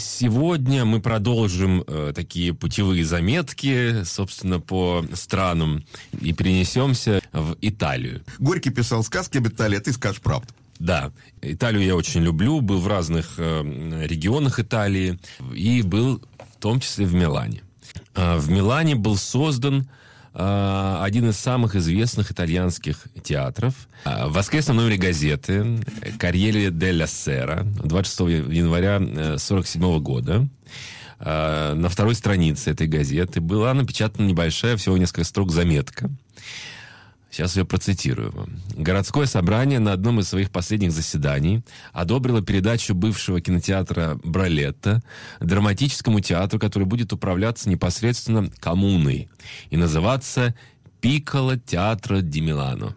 Сегодня мы продолжим э, такие путевые заметки, собственно, по странам и перенесемся в Италию. Горький писал сказки об Италии, а ты скажешь правду. Да, Италию я очень люблю, был в разных э, регионах Италии и был в том числе в Милане. Э, в Милане был создан один из самых известных итальянских театров. Э, В воскресном номере газеты «Карьере делла Сера» 26 января 1947 года э, на второй странице этой газеты была напечатана небольшая, всего несколько строк заметка. Сейчас я процитирую вам. Городское собрание на одном из своих последних заседаний одобрило передачу бывшего кинотеатра Бралетта драматическому театру, который будет управляться непосредственно коммуной и называться Пикколо Театро Ди Милано.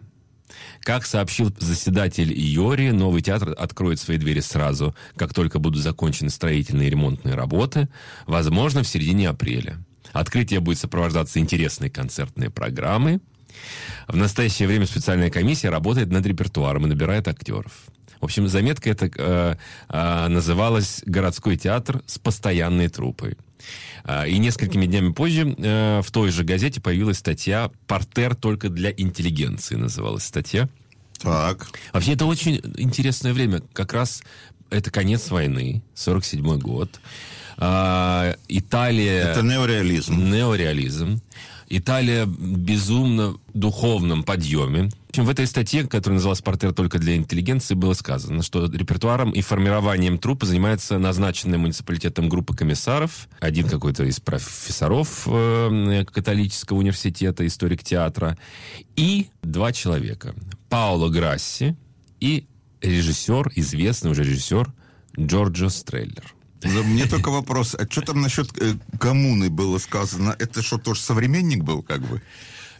Как сообщил заседатель Иори, новый театр откроет свои двери сразу, как только будут закончены строительные и ремонтные работы, возможно, в середине апреля. Открытие будет сопровождаться интересной концертной программой. В настоящее время специальная комиссия работает над репертуаром и набирает актеров. В общем, заметка эта э, э, называлась «Городской театр с постоянной труппой». А, И несколькими днями позже э, в той же газете появилась статья «Портер только для интеллигенции» называлась статья. Так. Вообще, это очень интересное время. Как раз это конец войны, 47 год. А, Италия... Это неореализм. Неореализм. Италия безумно духовном подъеме. В этой статье, которая называлась «Портер только для интеллигенции», было сказано, что репертуаром и формированием труппы занимается назначенная муниципалитетом группа комиссаров, один какой-то из профессоров э, католического университета, историк театра, и два человека. Паоло Грасси и режиссер, известный уже режиссер Джорджо Стреллер. Мне только вопрос, а что там насчет э, коммуны было сказано? Это что, тоже современник был, как бы?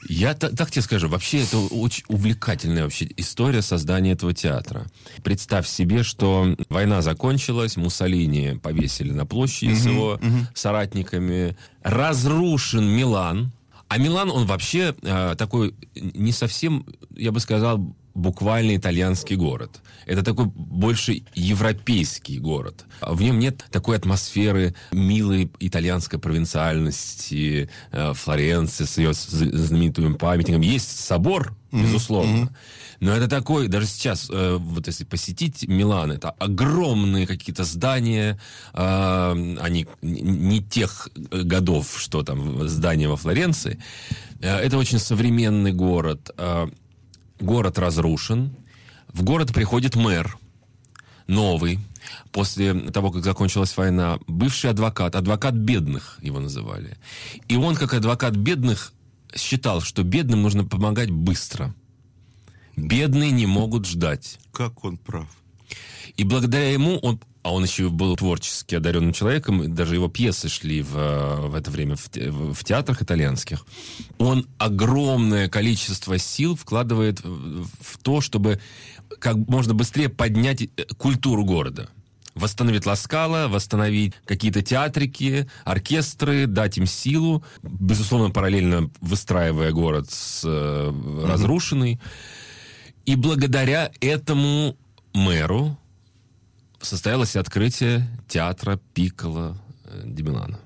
Я та- так тебе скажу, вообще это очень увлекательная вообще история создания этого театра. Представь себе, что война закончилась, Муссолини повесили на площади с его соратниками, разрушен Милан, а Милан, он вообще э, такой не совсем, я бы сказал, буквально итальянский город. Это такой больше европейский город. В нем нет такой атмосферы милой итальянской провинциальности э, Флоренции с ее знаменитым памятником. Есть собор, безусловно. Но это такой, даже сейчас, э, вот если посетить Милан, это огромные какие-то здания, э, они не тех годов, что там здания во Флоренции. Э, это очень современный город. Э, город разрушен. В город приходит мэр, новый, после того, как закончилась война, бывший адвокат, адвокат бедных его называли. И он, как адвокат бедных, считал, что бедным нужно помогать быстро. Бедные не могут ждать. Как он прав. И благодаря ему он, а он еще был творчески одаренным человеком, даже его пьесы шли в, э, в это время в, в театрах итальянских. Он огромное количество сил вкладывает в, то, чтобы как можно быстрее поднять э, культуру города. Восстановить Ласкала, восстановить какие-то театрики, оркестры, дать им силу, безусловно, параллельно выстраивая город с, э, разрушенный. И благодаря этому мэру состоялось открытие театра Пикколо э, Ди Милано.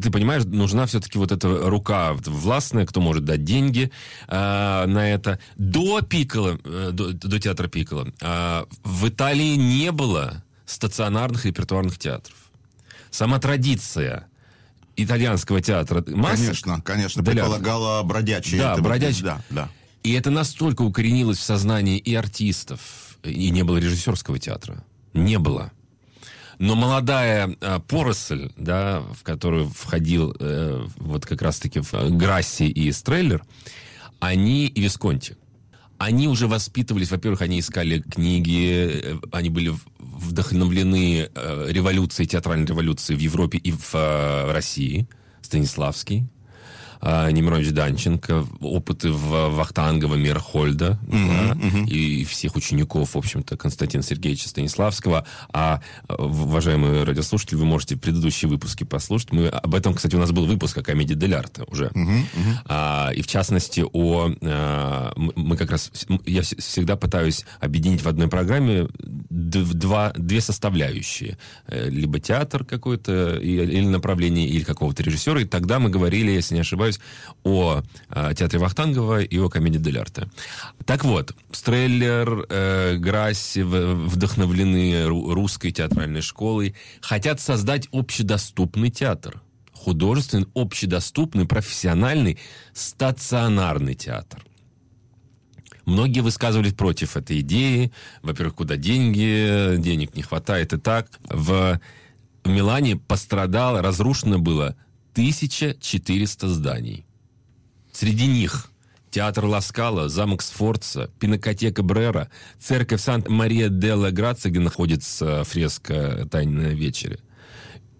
Ты понимаешь, нужна все-таки вот эта рука властная, кто может дать деньги э, на это. До Пикколо, э, до, до театра Пикколо, э, в Италии не было стационарных репертуарных театров. Сама традиция итальянского театра массы Конечно, конечно, предполагала бродячие. Да, бродячие. Да, да. И это настолько укоренилось в сознании и артистов, и не было режиссерского театра. Не было. Но молодая э, поросль, да, в которую входил э, вот как раз-таки в- э, Грасси и Стреллер, они и Висконти. Они уже воспитывались, во-первых, они искали книги, э, они были вдохновлены э, революцией, театральной революцией в Европе и в э, России. Станиславский. А, Немирович Данченко, опыты в Вахтангова, Мирхольда Мгм, да, мгм. и всех учеников, в общем-то, Константина Сергеевича Станиславского. А, уважаемые радиослушатели, вы можете предыдущие выпуски послушать. Мы об этом, кстати, у нас был выпуск о комедии Дель уже. Мгм, мгм. А, и в частности, о, а, мы как раз, я вс- всегда пытаюсь объединить в одной программе два, две составляющие. Э, Либо театр какой-то, или направление, или какого-то режиссера. И тогда мы говорили, если не ошибаюсь, о а, театре Вахтангова и о комедии Дель. Так вот, Стреллер, э, Грасси вдохновлены ру- русской театральной школой, хотят создать общедоступный театр художественный, общедоступный, профессиональный, стационарный театр. Многие высказывались против этой идеи. Во-первых, куда деньги? Денег не хватает и так. В, Милане пострадало, разрушено было 1400 зданий. Среди них театр Ласкала, замок Сфорца, пинокотека Брера, церковь Санта-Мария-делла Грация, где находится фреска «Тайна вечере».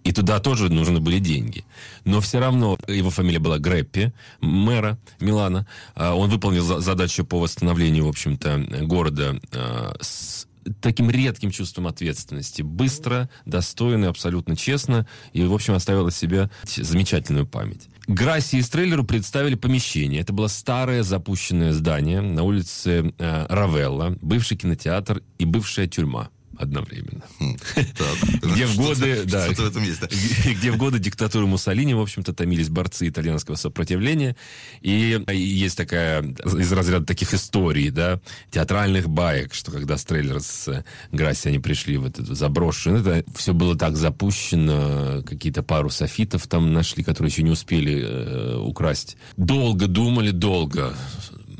И туда тоже нужны были деньги. Но все равно его фамилия была Греппи, мэра Милана. А, Он выполнил за- задачу по восстановлению, в общем-то, города а, с таким редким чувством ответственности. Быстро, достойно, абсолютно честно. И, в общем, оставил от себя замечательную память. Грасси и Стреллеру представили помещение. Это было старое запущенное здание на улице э, Равелла, бывший кинотеатр и бывшая тюрьма одновременно. Так, Где в годы, да, где в годы диктатуры Муссолини, в общем-то, томились борцы итальянского сопротивления. И есть такая, из разряда таких историй, да, театральных баек, что когда Стреллер с Грасси, они пришли в этот заброшенный, это все было так запущено, какие-то пару софитов там нашли, которые еще не успели э, украсть. Долго думали, долго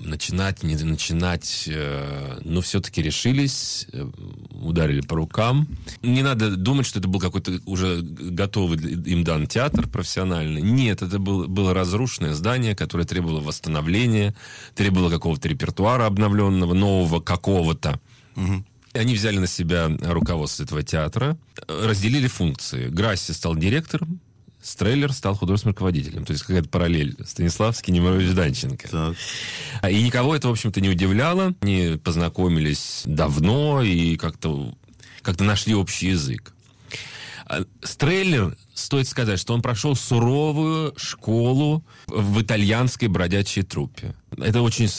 начинать, не начинать, э, но все-таки решились, э, ударили по рукам. Не надо думать, что это был какой-то уже готовый им дан театр профессиональный. Нет, это был, было разрушенное здание, которое требовало восстановления, требовало какого-то репертуара обновленного, нового какого-то. И Они взяли на себя руководство этого театра, разделили функции. Грасси стал директором, Стреллер стал художественным руководителем. То есть какая-то параллель. Станиславский, Немирович Данченко. Так. А, И никого это, в общем-то, не удивляло. Они познакомились давно и как-то как нашли общий язык. А Стреллер, стоит сказать, что он прошел суровую школу в итальянской бродячей труппе. Это очень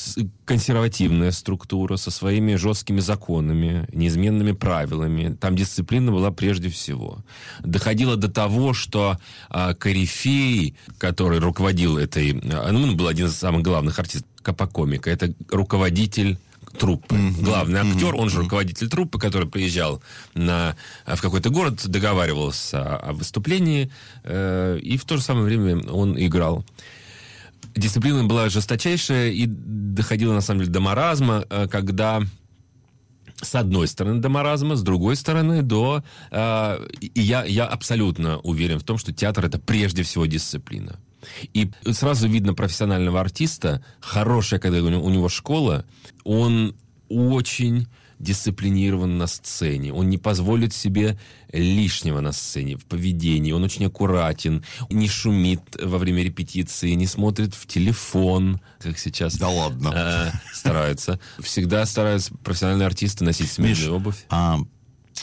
консервативная структура со своими жесткими законами, неизменными правилами. Там дисциплина была прежде всего. Доходило до того, что а, корифей, который руководил этой... а, Ну, он был один из самых главных артистов Капокомика. Это руководитель труппы. Главный актер, он же руководитель труппы, который приезжал на, в какой-то город, договаривался о выступлении, э, и в то же самое время он играл. Дисциплина была жесточайшая и доходила, на самом деле, до маразма, э, когда с одной стороны до маразма, с другой стороны до... э, и я, я абсолютно уверен в том, что театр это прежде всего дисциплина. И сразу видно профессионального артиста, хорошая, когда у него, у него школа, он очень дисциплинирован на сцене. Он не позволит себе лишнего на сцене, в поведении. Он очень аккуратен, не шумит во время репетиции, не смотрит в телефон, как сейчас Да ладно. э, стараются. Всегда стараются профессиональные артисты носить сменную обувь. А,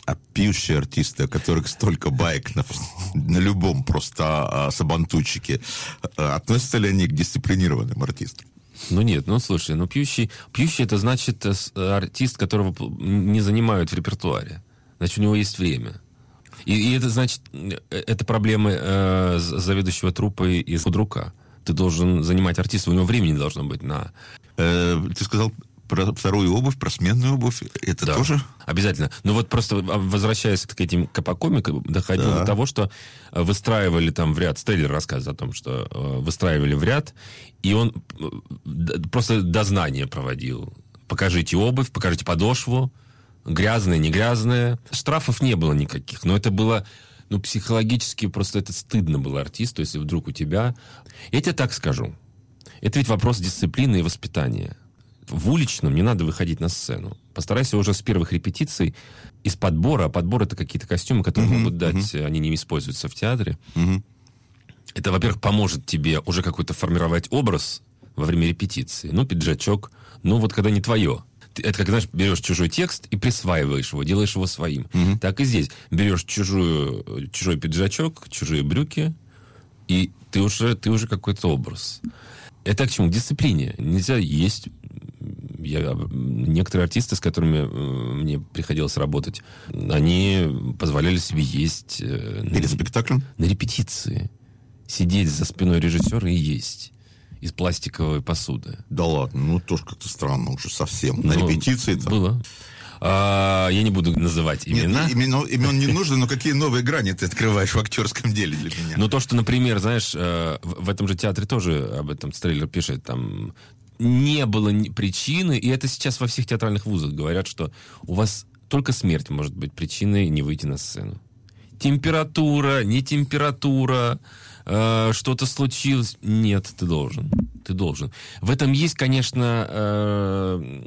а пьющие артисты, о которых столько баек на, на любом просто а, сабантуйчике, а, относятся ли они к дисциплинированным артистам? Ну нет, ну слушай, ну пьющий, пьющий это значит э, э, артист, которого не занимают в репертуаре. Значит, у него есть время. И, и это значит, э, это проблемы э, заведующего труппой из худрука. Ты должен занимать артиста, у него времени должно быть на... Э, ты сказал про вторую обувь, про сменную обувь. Это Да, тоже? Обязательно. Ну вот просто а, возвращаясь к этим капокомикам, доходило Да. до того, что э, выстраивали там в ряд, Стейлер рассказывает о том, что э, выстраивали в ряд, и он э, просто дознание проводил. Покажите обувь, покажите подошву, грязная, не грязная. Штрафов не было никаких, но это было ну, психологически просто это стыдно было артисту, если вдруг у тебя... Я тебе так скажу. Это ведь вопрос дисциплины и воспитания. В уличном не надо выходить на сцену. Постарайся уже с первых репетиций из подбора, а подбор это какие-то костюмы, которые Мгм, могут дать, они не используются в театре. Мгм. Это, во-первых, поможет тебе уже какой-то формировать образ во время репетиции. Ну, пиджачок, ну вот когда не твое. Это как, знаешь, берешь чужой текст и присваиваешь его, делаешь его своим. Угу. Так и здесь. Берешь чужую, чужой пиджачок, чужие брюки, и ты уже, ты уже какой-то образ. Это к чему? К дисциплине. Нельзя есть я, некоторые артисты, с которыми э, мне приходилось работать, они позволяли себе есть... Э, Перед спектаклем? На репетиции. Сидеть за спиной режиссера и есть из пластиковой посуды. Да ладно, ну тоже как-то странно уже совсем. На ну, репетиции -то. Было. А, я не буду называть имена. Нет, именно, имен не нужно, но какие новые грани ты открываешь в актерском деле для меня? Ну, то, что, например, знаешь, э, в этом же театре тоже об этом трейлер пишет, там, не было причины, и это сейчас во всех театральных вузах говорят, что у вас только смерть может быть причиной не выйти на сцену. Температура, не температура, э, что-то случилось. Нет, ты должен. Ты должен. В этом есть, конечно, э,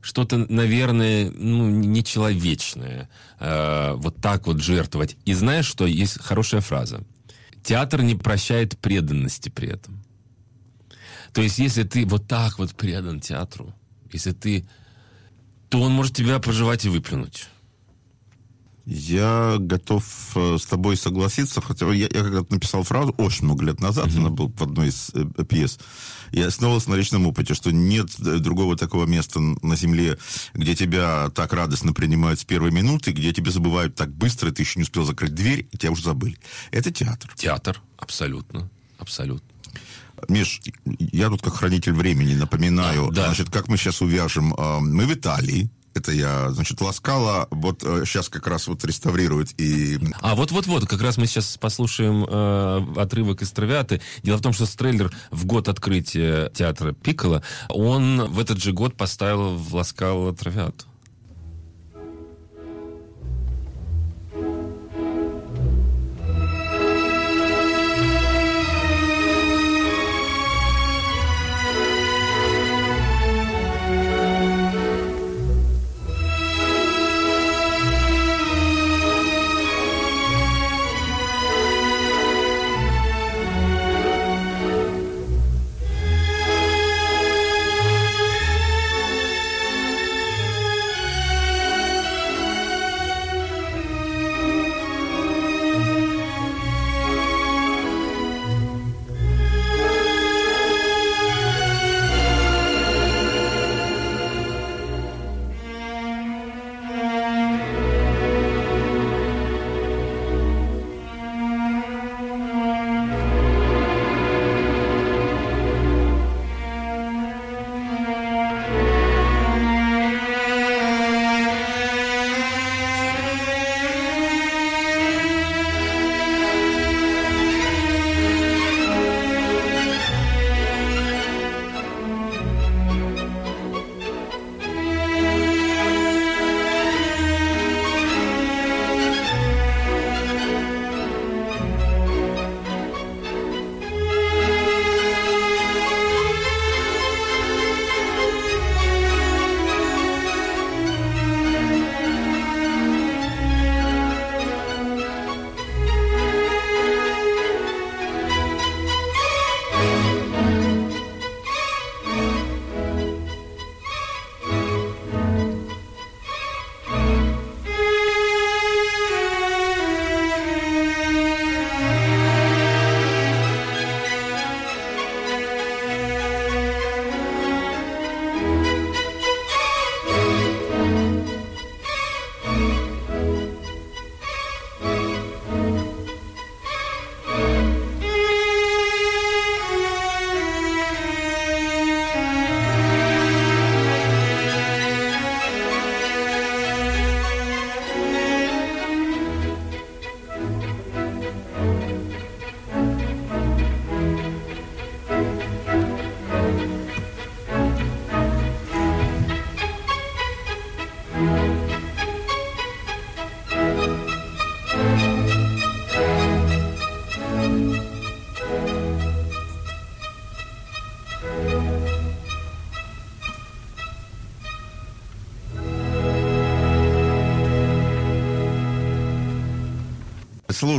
что-то, наверное, ну, нечеловечное. Э, вот так вот жертвовать. И знаешь, что есть хорошая фраза. Театр не прощает преданности при этом. То есть, если ты вот так вот предан театру, если ты, то он может тебя проживать и выплюнуть. Я готов э, с тобой согласиться, хотя я, я когда-то написал фразу очень много лет назад, mm-hmm. она была в одной из э, пьес. Я основывался на личном опыте, что нет другого такого места на земле, где тебя так радостно принимают с первой минуты, где тебя забывают так быстро, ты еще не успел закрыть дверь, и тебя уже забыли. Это театр. Театр, абсолютно, абсолютно. Миш, я тут как хранитель времени напоминаю, да. значит, как мы сейчас увяжем. А, мы в Италии, это я, значит, Ласкала вот сейчас э, как раз вот реставрирует и... А, вот-вот-вот, как раз мы сейчас послушаем э, отрывок из Травиаты. Дело в том, что Стреллер в год открытия театра Пиккола, он в этот же год поставил в Ласкала Травиату.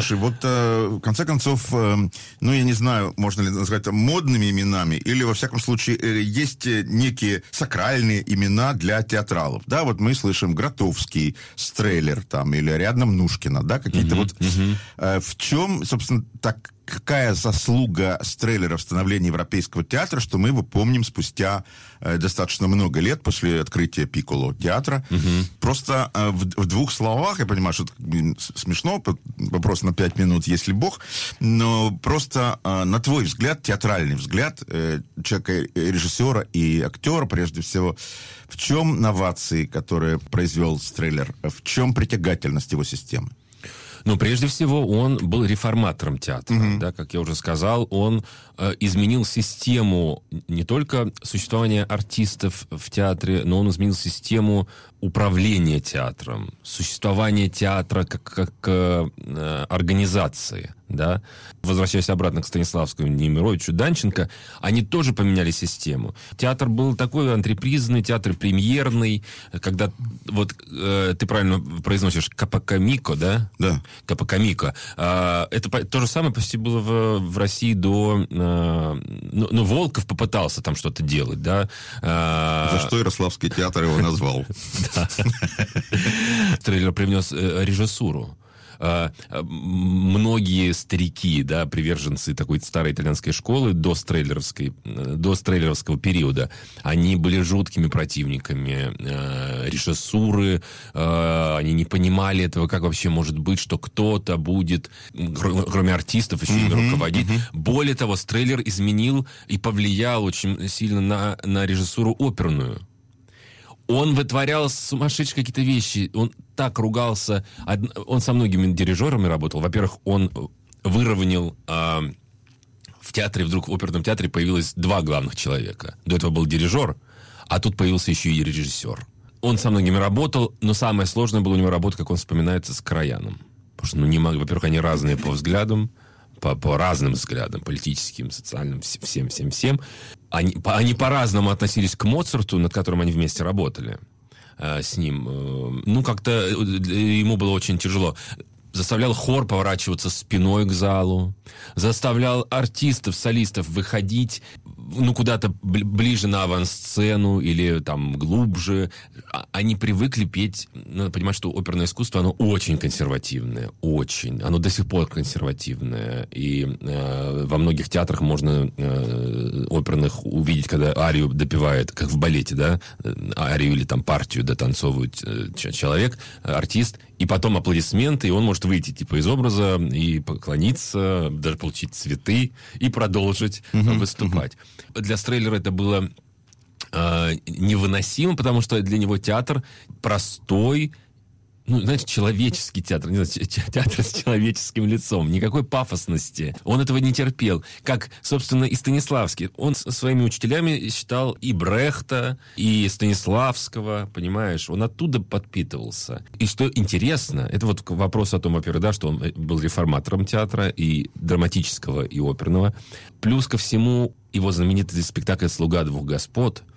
Слушай, вот э, в конце концов, э, ну я не знаю, можно ли назвать это модными именами, или во всяком случае э, есть э, некие сакральные имена для театралов. Да, вот мы слышим Гротовский, Стреллер там, или рядом Нушкина, да, какие-то вот... Э, в чем, собственно, так какая заслуга Стреллера в становлении Европейского театра, что мы его помним спустя э, достаточно много лет после открытия Пикколо театра. Угу. Просто э, в, в двух словах, я понимаю, что это смешно, вопрос на пять минут, если бог, но просто э, на твой взгляд, театральный взгляд э, человека, э, режиссера и актера, прежде всего, в чем новации, которые произвел Стреллер, в чем притягательность его системы? Ну, прежде всего, он был реформатором театра. Mm-hmm. Да, как я уже сказал, он изменил систему не только существования артистов в театре, но он изменил систему управления театром, существование театра как, как э, организации да, возвращаясь обратно к Станиславскому Немировичу Данченко, они тоже поменяли систему. Театр был такой антрепризный, театр премьерный, когда вот э, ты правильно произносишь Капакамико, да? Да. Капакамико. Э, это то же самое почти было в, в России до... Ну, ну, Волков попытался там что-то делать, да? Э, За что Ярославский театр его назвал. Трейлер привнес э, режиссуру. А, многие старики, да, приверженцы такой старой итальянской школы до стрейлеровской, до стрейлеровского периода, они были жуткими противниками э, режиссуры, э, они не понимали этого, как вообще может быть, что кто-то будет, кроме артистов, еще и mm-hmm, руководить. Mm-hmm. Более того, стрейлер изменил и повлиял очень сильно на, на режиссуру оперную он вытворял сумасшедшие какие-то вещи. Он так ругался. Он со многими дирижерами работал. Во-первых, он выровнял... Э, в театре, вдруг в оперном театре появилось два главных человека. До этого был дирижер, а тут появился еще и режиссер. Он со многими работал, но самое сложное было у него работа, как он вспоминается, с Краяном. Потому что, ну, не мог, во-первых, они разные по взглядам, по, по разным взглядам, политическим, социальным, всем, всем, всем. Они, по, они по-разному относились к Моцарту, над которым они вместе работали э, с ним. Э, ну, как-то э, ему было очень тяжело заставлял хор поворачиваться спиной к залу, заставлял артистов, солистов выходить ну, куда-то ближе на авансцену или там глубже. А, они привыкли петь, надо понимать, что оперное искусство, оно очень консервативное, очень. Оно до сих пор консервативное. И э, во многих театрах можно э, оперных увидеть, когда арию допивает, как в балете, да, арию или там партию дотанцовывает э, человек, артист, и потом аплодисменты, и он может выйти типа из образа и поклониться, даже получить цветы и продолжить uh-huh, выступать. Uh-huh. Для Стреллера это было э, невыносимо, потому что для него театр простой, ну, знаете, человеческий театр, не знаю, театр с человеческим лицом, никакой пафосности. Он этого не терпел. Как, собственно, и Станиславский. Он своими учителями считал и Брехта, и Станиславского, понимаешь? Он оттуда подпитывался. И что интересно, это вот вопрос о том, во-первых, да, что он был реформатором театра и драматического, и оперного. Плюс ко всему, его знаменитый спектакль «Слуга двух господ», Э,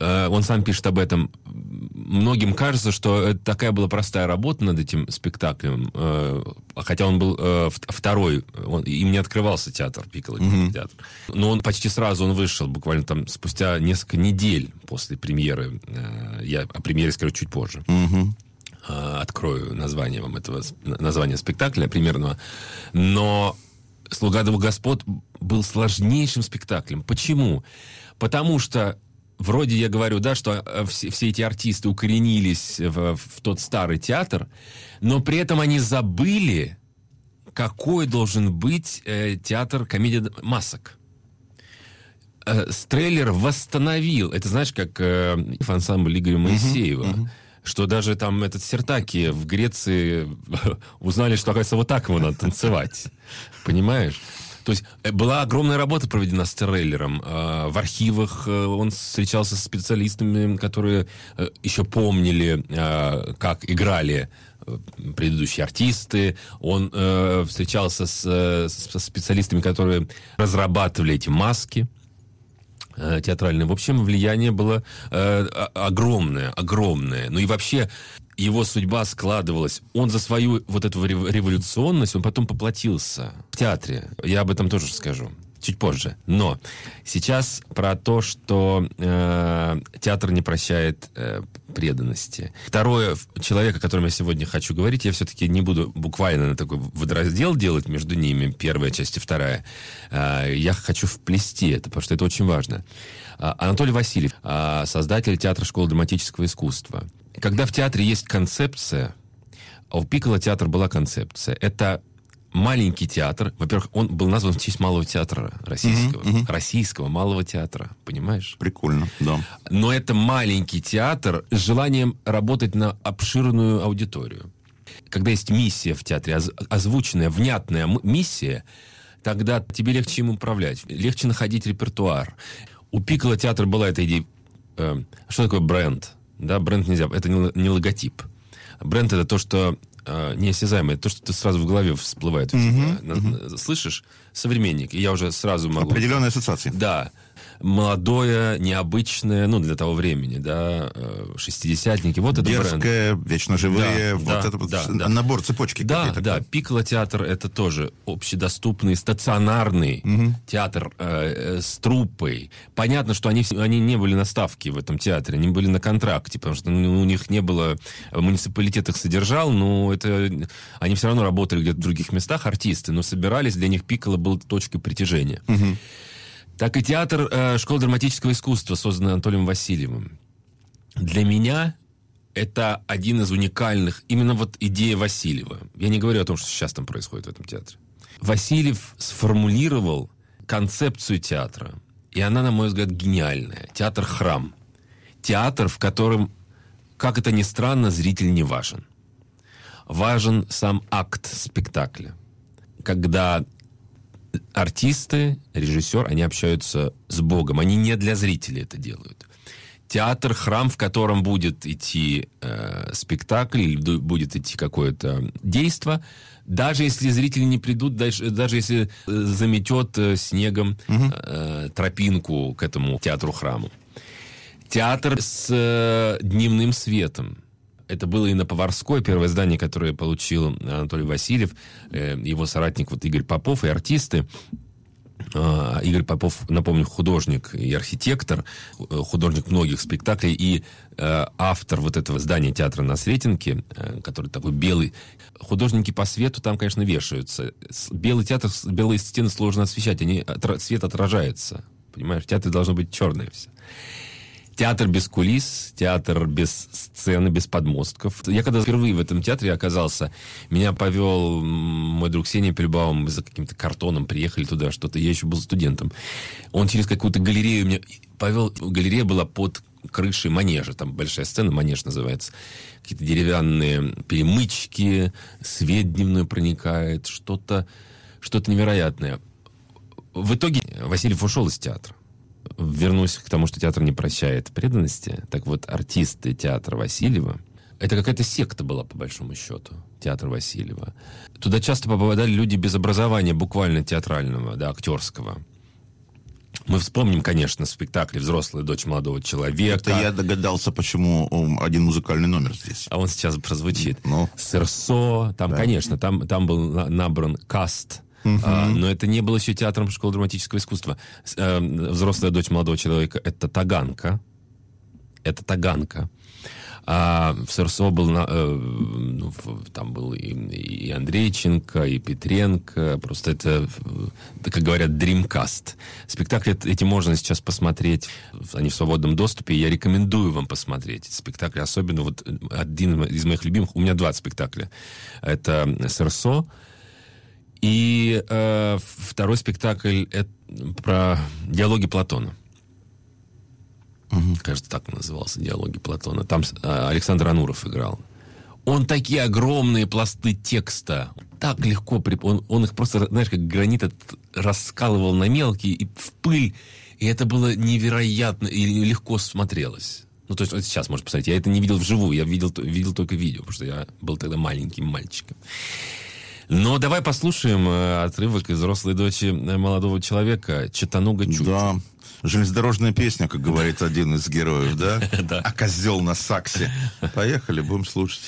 он сам пишет об этом. Многим кажется, что это такая была простая работа над этим спектаклем, э, хотя он был э, второй, он, им не открывался театр, Пикколо mm-hmm. театр. Но он почти сразу он вышел, буквально там спустя несколько недель после премьеры. Я о премьере скажу чуть позже. Mm-hmm открою название вам этого название спектакля примерного. Но «Слуга двух господ» был сложнейшим спектаклем. Почему? Потому что вроде я говорю, да, что э, все, все эти артисты укоренились в, в тот старый театр, но при этом они забыли, какой должен быть э, театр комедия масок. Э, Стреллер восстановил, это знаешь, как э, ансамбль Игоря Моисеева, uh-huh, uh-huh. что даже там этот Сертаки в Греции узнали, что, оказывается, вот так его надо танцевать. Понимаешь? То есть э, была огромная работа проведена с Терреллером. А, в архивах э, он встречался с специалистами, которые э, еще помнили, как играли предыдущие артисты. Он встречался с, специалистами, которые разрабатывали эти маски театральные. В общем, влияние было огромное, огромное. Ну и вообще его судьба складывалась. Он за свою вот эту революционность, он потом поплатился в театре. Я об этом тоже скажу чуть позже. Но сейчас про то, что э, театр не прощает э, преданности. Второе, человек, о котором я сегодня хочу говорить, я все-таки не буду буквально на такой водораздел делать между ними, первая часть и вторая. Э, я хочу вплести это, потому что это очень важно. Э, Анатолий Васильев, э, создатель театра школы драматического искусства. Когда в театре есть концепция, а у Пикола театра была концепция. Это маленький театр. Во-первых, он был назван в честь малого театра российского. Угу, угу. Российского малого театра. Понимаешь? Прикольно, да. Но это маленький театр с желанием работать на обширную аудиторию. Когда есть миссия в театре, озвученная, внятная миссия, тогда тебе легче им управлять, легче находить репертуар. У Пикола театра была эта идея. Э, что такое бренд? Да, бренд нельзя, это не логотип. Бренд это то, что э, неосязаемое, то, что ты сразу в голове всплывает. Угу, угу. Слышишь? Современник. И я уже сразу могу... Определенные ассоциации. Да молодое, необычное, ну, для того времени, да, э, шестидесятники, вот это Дерзкое, бренд. вечно живые, да, вот да, это да, да. набор цепочки Да, да, Пикколо театр это тоже общедоступный, стационарный угу. театр э, э, с труппой. Понятно, что они, они не были на ставке в этом театре, они были на контракте, потому что ну, у них не было, муниципалитет их содержал, но это, они все равно работали где-то в других местах, артисты, но собирались, для них Пикколо был точкой притяжения. Угу так и театр э, школы драматического искусства, созданный Анатолием Васильевым. Для меня это один из уникальных, именно вот идея Васильева. Я не говорю о том, что сейчас там происходит в этом театре. Васильев сформулировал концепцию театра, и она, на мой взгляд, гениальная. Театр-храм. Театр, в котором, как это ни странно, зритель не важен. Важен сам акт спектакля. Когда артисты, режиссер, они общаются с Богом. Они не для зрителей это делают. Театр, храм, в котором будет идти э, спектакль или будет идти какое-то действо, даже если зрители не придут, даже, даже если э, заметет э, снегом угу. э, тропинку к этому театру-храму. Театр с э, дневным светом это было и на Поварской, первое здание, которое получил Анатолий Васильев, э, его соратник вот Игорь Попов и артисты. А, Игорь Попов, напомню, художник и архитектор, э, художник многих спектаклей и э, автор вот этого здания театра на Сретенке, который такой белый. Художники по свету там, конечно, вешаются. Белый театр, белые стены сложно освещать, они, свет отражается. Понимаешь, в театре должно быть черное все. Театр без кулис, театр без сцены, без подмостков. Я когда впервые в этом театре оказался, меня повел мой друг Сеня Пельбаум, мы за каким-то картоном приехали туда, что-то, я еще был студентом. Он через какую-то галерею меня повел, галерея была под крышей манежа, там большая сцена, манеж называется. Какие-то деревянные перемычки, свет дневной проникает, что-то что невероятное. В итоге Васильев ушел из театра вернусь к тому, что театр не прощает преданности. Так вот, артисты театра Васильева, это какая-то секта была, по большому счету, театр Васильева. Туда часто попадали люди без образования, буквально театрального, да, актерского. Мы вспомним, конечно, спектакль «Взрослая дочь молодого человека». Это я догадался, почему один музыкальный номер здесь. А он сейчас прозвучит. Ну. «Сырсо». Там, да. конечно, там, там был набран каст Uh-huh. А, но это не было еще театром школы драматического искусства. А, взрослая дочь молодого человека — это Таганка. Это Таганка. А в Сырсо был, э, ну, там был и, и Андрейченко, и Петренко. Просто это, как говорят, Dreamcast. Спектакли эти можно сейчас посмотреть. Они в свободном доступе. Я рекомендую вам посмотреть. Спектакли особенно вот один из моих любимых. У меня два спектакля. Это Сырсо и э, второй спектакль это про диалоги Платона. Угу. Кажется, так назывался диалоги Платона. Там э, Александр Ануров играл. Он такие огромные пласты текста так легко, он, он их просто, знаешь, как гранит этот раскалывал на мелкие и в пыль, и это было невероятно и легко смотрелось. Ну, то есть вот сейчас, может, посмотреть. Я это не видел вживую, я видел, видел только видео, потому что я был тогда маленьким мальчиком. Но давай послушаем э, отрывок из «Взрослой дочи молодого человека» Читануга Чуть. Да, железнодорожная песня, как говорит один из героев, да? Да. А козел на саксе. Поехали, будем слушать.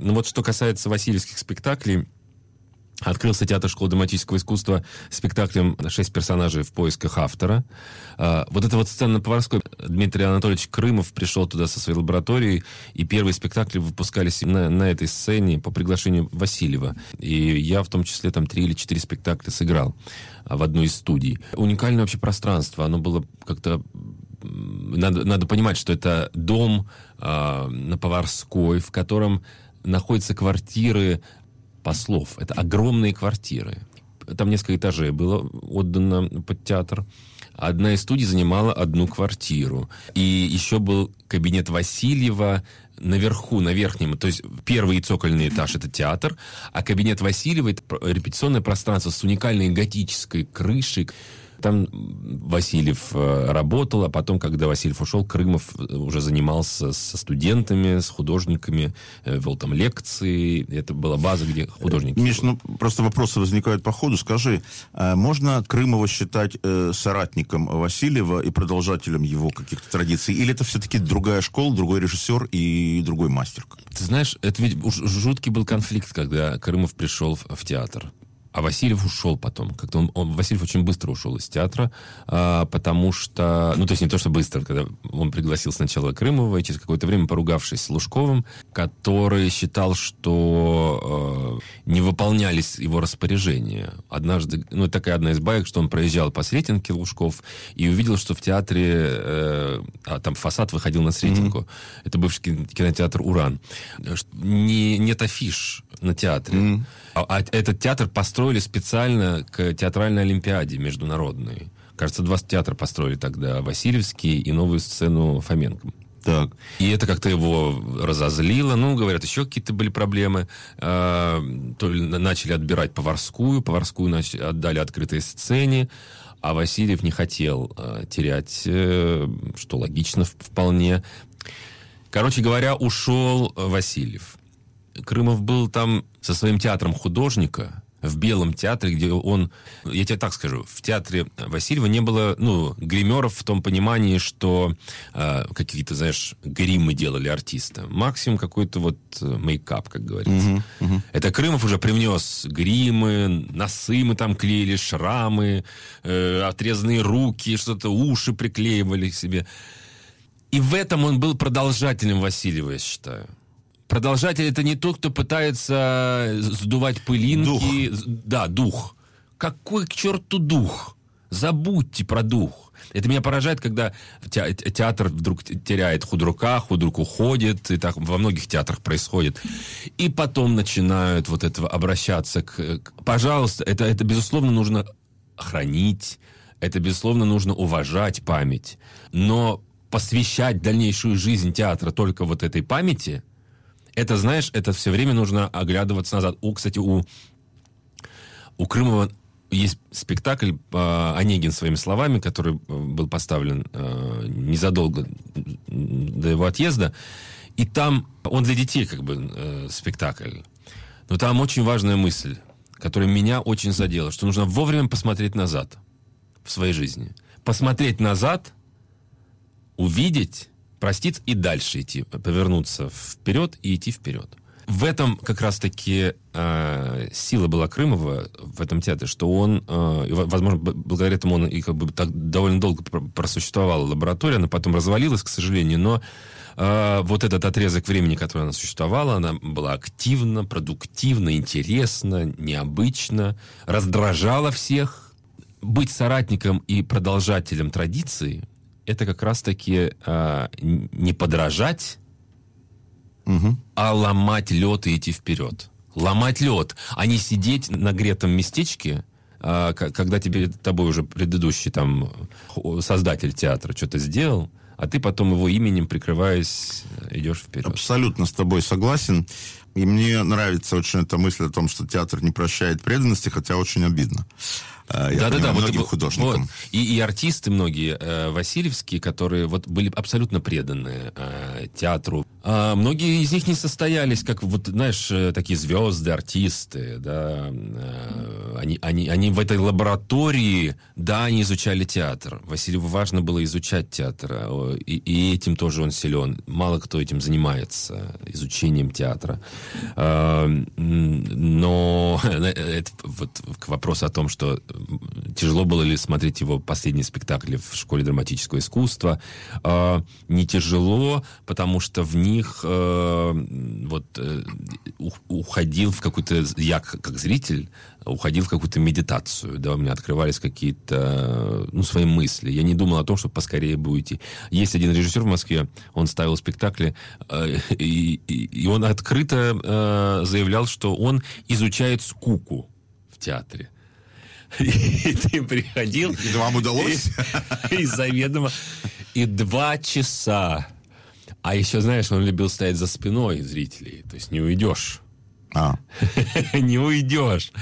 Ну вот что касается васильевских спектаклей, Открылся театр школы драматического искусства спектаклем «Шесть персонажей в поисках автора». А, Вот эта вот сцена на Поварской. Дмитрий Анатольевич Крымов пришел туда со своей лабораторией, и первые спектакли выпускались на, на этой сцене по приглашению Васильева. И я в том числе там три или четыре спектакля сыграл а, в одной из студий. Уникальное вообще пространство. Оно было как-то надо, надо понимать, что это дом а, на Поварской, в котором находятся квартиры послов. Это огромные квартиры. Там несколько этажей было отдано под театр. Одна из студий занимала одну квартиру. И еще был кабинет Васильева наверху, на верхнем. То есть первый и цокольный этаж — это театр, а кабинет Васильева — это репетиционное пространство с уникальной готической крышей. Там Васильев э, работал, а потом, когда Васильев ушел, Крымов э, уже занимался со студентами, с художниками, э, вел там лекции. Это была база, где художники... Миш, ну просто вопросы возникают по ходу. Скажи, можно Крымова считать соратником Васильева и продолжателем его каких-то традиций? Или это все-таки другая школа, другой режиссер и другой мастер? Ты знаешь, это ведь жуткий был конфликт, когда Крымов пришел в театр. А Васильев ушел потом. Как-то он, он- Васильев очень быстро ушел из театра, а, потому что... Ну, то есть не то, что быстро, когда он пригласил сначала Крымова, и через какое-то время поругавшись с Лужковым, который считал, что э, не выполнялись его распоряжения. Однажды, ну, такая одна из баек, что он проезжал по Сретенке Лужков и увидел, что в театре, э, а там фасад выходил на Сретенку. Это бывший кин- кинотеатр «Уран». Не, нет афиш на театре. А, а этот театр построили специально к театральной олимпиаде международной. Кажется, два театра построили тогда. Васильевский и новую сцену Фоменко. Так. И это как-то его разозлило. Ну, говорят, еще какие-то были проблемы. А, То ли на- начали отбирать поварскую. Поварскую отдали открытой сцене. А Васильев не хотел а, терять, э, что логично вполне. Короче говоря, ушел Васильев. Крымов был там со своим театром художника, в Белом театре, где он, я тебе так скажу, в театре Васильева не было, ну, гримеров в том понимании, что э, какие-то, знаешь, гримы делали артиста. Максимум какой-то вот э, мейкап, как говорится. Мгм, мгм. Это Крымов уже привнес гримы, носы мы там клеили, шрамы, э, отрезанные руки, что-то уши приклеивали к себе. И в этом он был продолжателем Васильева, я считаю. Продолжатель это не тот, кто пытается сдувать пылинки. З- Да, дух. Какой к черту дух? Забудьте про дух. Это меня поражает, когда те- театр вдруг теряет худрука, худрук уходит, и так во многих театрах происходит. И потом начинают вот этого обращаться к- Пожалуйста, это, это безусловно нужно хранить, это, безусловно, нужно уважать память. Но посвящать дальнейшую жизнь театра только вот этой памяти, это, знаешь, это все время нужно оглядываться назад. У, кстати, у, у Крымова есть спектакль э, «Онегин своими словами», который э, был поставлен э, незадолго до его отъезда. И там, он для детей как бы э, спектакль. Но там очень важная мысль, которая меня очень задела, что нужно вовремя посмотреть назад в своей жизни. Посмотреть назад, увидеть, проститься и дальше идти, повернуться вперед и идти вперед. В этом как раз-таки э, сила была Крымова в этом театре, что он, э, возможно, благодаря этому он и как бы так довольно долго пр- просуществовала лаборатория, она потом развалилась, к сожалению, но э, вот этот отрезок времени, который она существовала, она была активна, продуктивна, интересна, необычна, раздражала всех. Быть соратником и продолжателем традиции – это как раз-таки э, не подражать, Мгм. а ломать лед и идти вперед. Ломать лед, а не сидеть на гретом местечке, к- когда тебе тобой уже предыдущий там создатель театра что-то сделал, а ты потом его именем прикрываясь идешь вперед. Абсолютно с тобой согласен. И мне нравится очень эта мысль о том, что театр не прощает преданности, хотя очень обидно. Э, Я Да-да-да, понимаю, вот- многим вот- художникам. вот. И, и артисты многие э, васильевские, которые вот были абсолютно преданы э, театру. А многие из них не состоялись, как вот, знаешь, э, такие звезды, артисты, да. э, они, они, они в этой лаборатории, да, они изучали театр. Васильеву важно было изучать театр, э, и, и этим тоже он силен. Мало кто этим занимается, изучением театра. А, Но это вот к вопросу о том, что тяжело было ли смотреть его последние спектакли в школе драматического искусства. А, Не тяжело, потому что в них э, вот э, уходил в какую-то... Я как зритель уходил в какую-то медитацию, да, у меня открывались какие-то, ну, свои мысли. Я не думал о том, что поскорее бы уйти. Есть один режиссер в Москве, он ставил спектакли, э, и, и- и он открыто э, заявлял, что он изучает скуку в театре. И ты приходил... И вам удалось? И, и заведомо. И два часа. А еще, знаешь, он любил стоять за спиной зрителей. То есть не уйдешь. А, не уйдешь.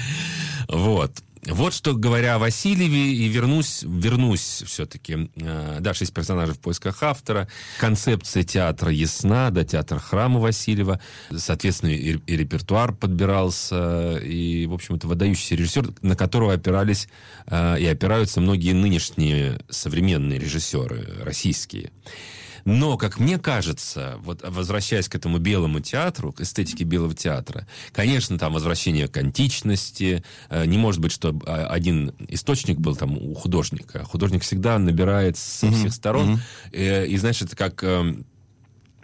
Вот. Вот что говоря о Васильеве, и вернусь, вернусь все-таки. Э, Да, шесть персонажей в поисках автора. Концепция театра ясна, да, театр храма Васильева. Соответственно, и, и репертуар подбирался. И, в общем, это выдающийся режиссер, на которого опирались э, и опираются многие нынешние современные режиссеры российские. Но, как мне кажется, вот возвращаясь к этому белому театру, к эстетике белого театра, конечно, там возвращение к античности. э, Не может быть, что а, один источник был там у художника. Художник всегда набирает со всех сторон. Э, И, это как...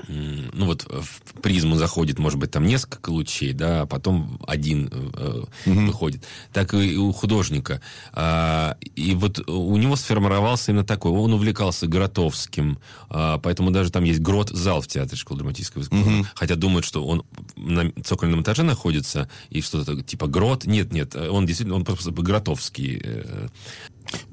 ну вот в призму заходит, может быть, там несколько лучей, да, а потом один э, э, выходит. Так и у художника. А, и вот у него сформировался именно такой. Он увлекался Гротовским, а, поэтому даже там есть грот-зал в театре школы драматического искусства. Хотя думают, что он на цокольном этаже находится и что-то типа грот. Нет, нет, он действительно, он просто Гротовский. э.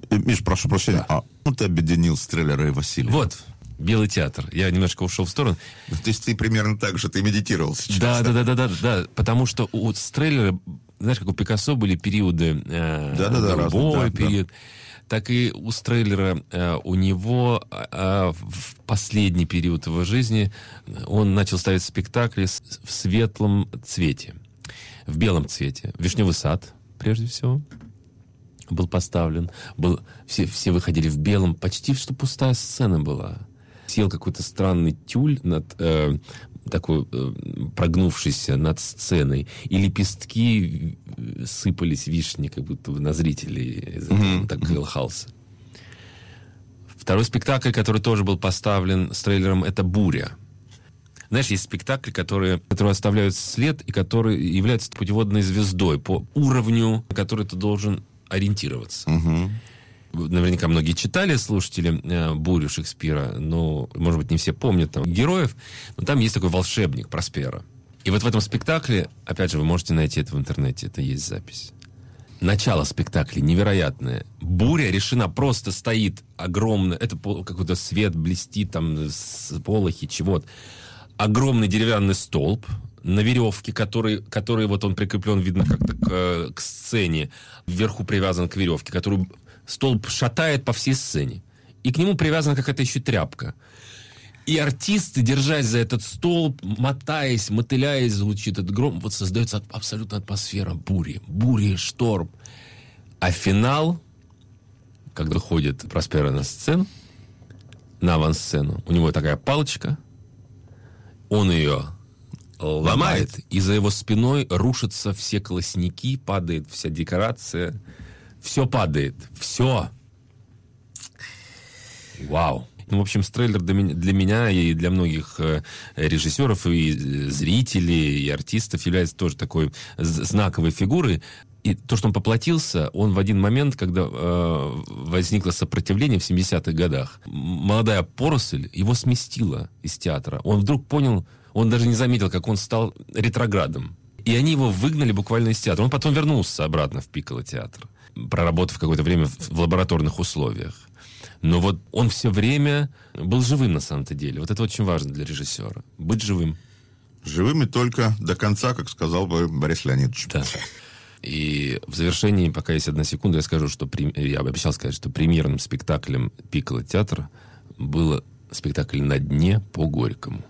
Э, Миш, прошу прощения, а ну ты объединил Стреллера и Васильева? Вот, Белый театр. Я немножко ушел в сторону. То есть ты примерно так же, ты медитировал сейчас. Да, да, да, да, да, да, потому что у Стреллера, знаешь, как у Пикассо были периоды, э, Да-да-да, голубой разные, да, период, так и у Стрейлера. Э, у него э, в последний период его жизни он начал ставить спектакли в светлом цвете, в белом цвете. «Вишневый сад», прежде всего, был поставлен. Был, все, все выходили в белом, почти что пустая сцена была. Сел какой-то странный тюль над э, такой э, прогнувшийся над сценой, и лепестки сыпались вишни, как будто на зрителей mm-hmm. так колыхался. Второй спектакль, который тоже был поставлен с трейлером, это «Буря». Знаешь, есть спектакли, которые, которые оставляют след и которые являются путеводной звездой по уровню, на который ты должен ориентироваться. Угу. Наверняка многие читали, слушатели, э, «Бурю» Шекспира, но, может быть, не все помнят там героев, но там есть такой волшебник Проспера. И вот в этом спектакле, опять же, вы можете найти это в интернете, это есть запись. Начало спектакля невероятное. Буря решена просто стоит огромно. Это какой-то свет блестит там с полохи чего-то. Огромный деревянный столб на веревке, который, который вот он прикреплен, видно, как-то к, к сцене. Вверху привязан к веревке, который столб шатает по всей сцене. И к нему привязана какая-то еще тряпка. И артисты, держась за этот столб, мотаясь, мотыляясь, звучит этот гром, вот создается абсолютно атмосфера бури, бури, шторм. А финал, когда ходит Проспера на сцену, на авансцену, у него такая палочка, он ее ломает, и за его спиной рушатся все колосники, падает вся декорация, все падает, все. Вау. Ну, в общем, трейлер для меня и для многих э, режиссеров и зрителей, и артистов является тоже такой знаковой фигурой. И то, что он поплатился, он в один момент, когда э, возникло сопротивление в 70-х годах, молодая поросль его сместила из театра. Он вдруг понял, он даже не заметил, как он стал ретроградом. И они его выгнали буквально из театра. Он потом вернулся обратно в Пикколо театр, проработав какое-то время в лабораторных условиях. Но вот он все время был живым на самом-то деле. Вот это очень важно для режиссера. Быть живым. Живыми только до конца, как сказал бы Борис Леонидович. Да. И в завершении, пока есть одна секунда, я скажу, что я обещал сказать, что премьерным спектаклем Пикколо театра было спектакль «На дне» по Горькому.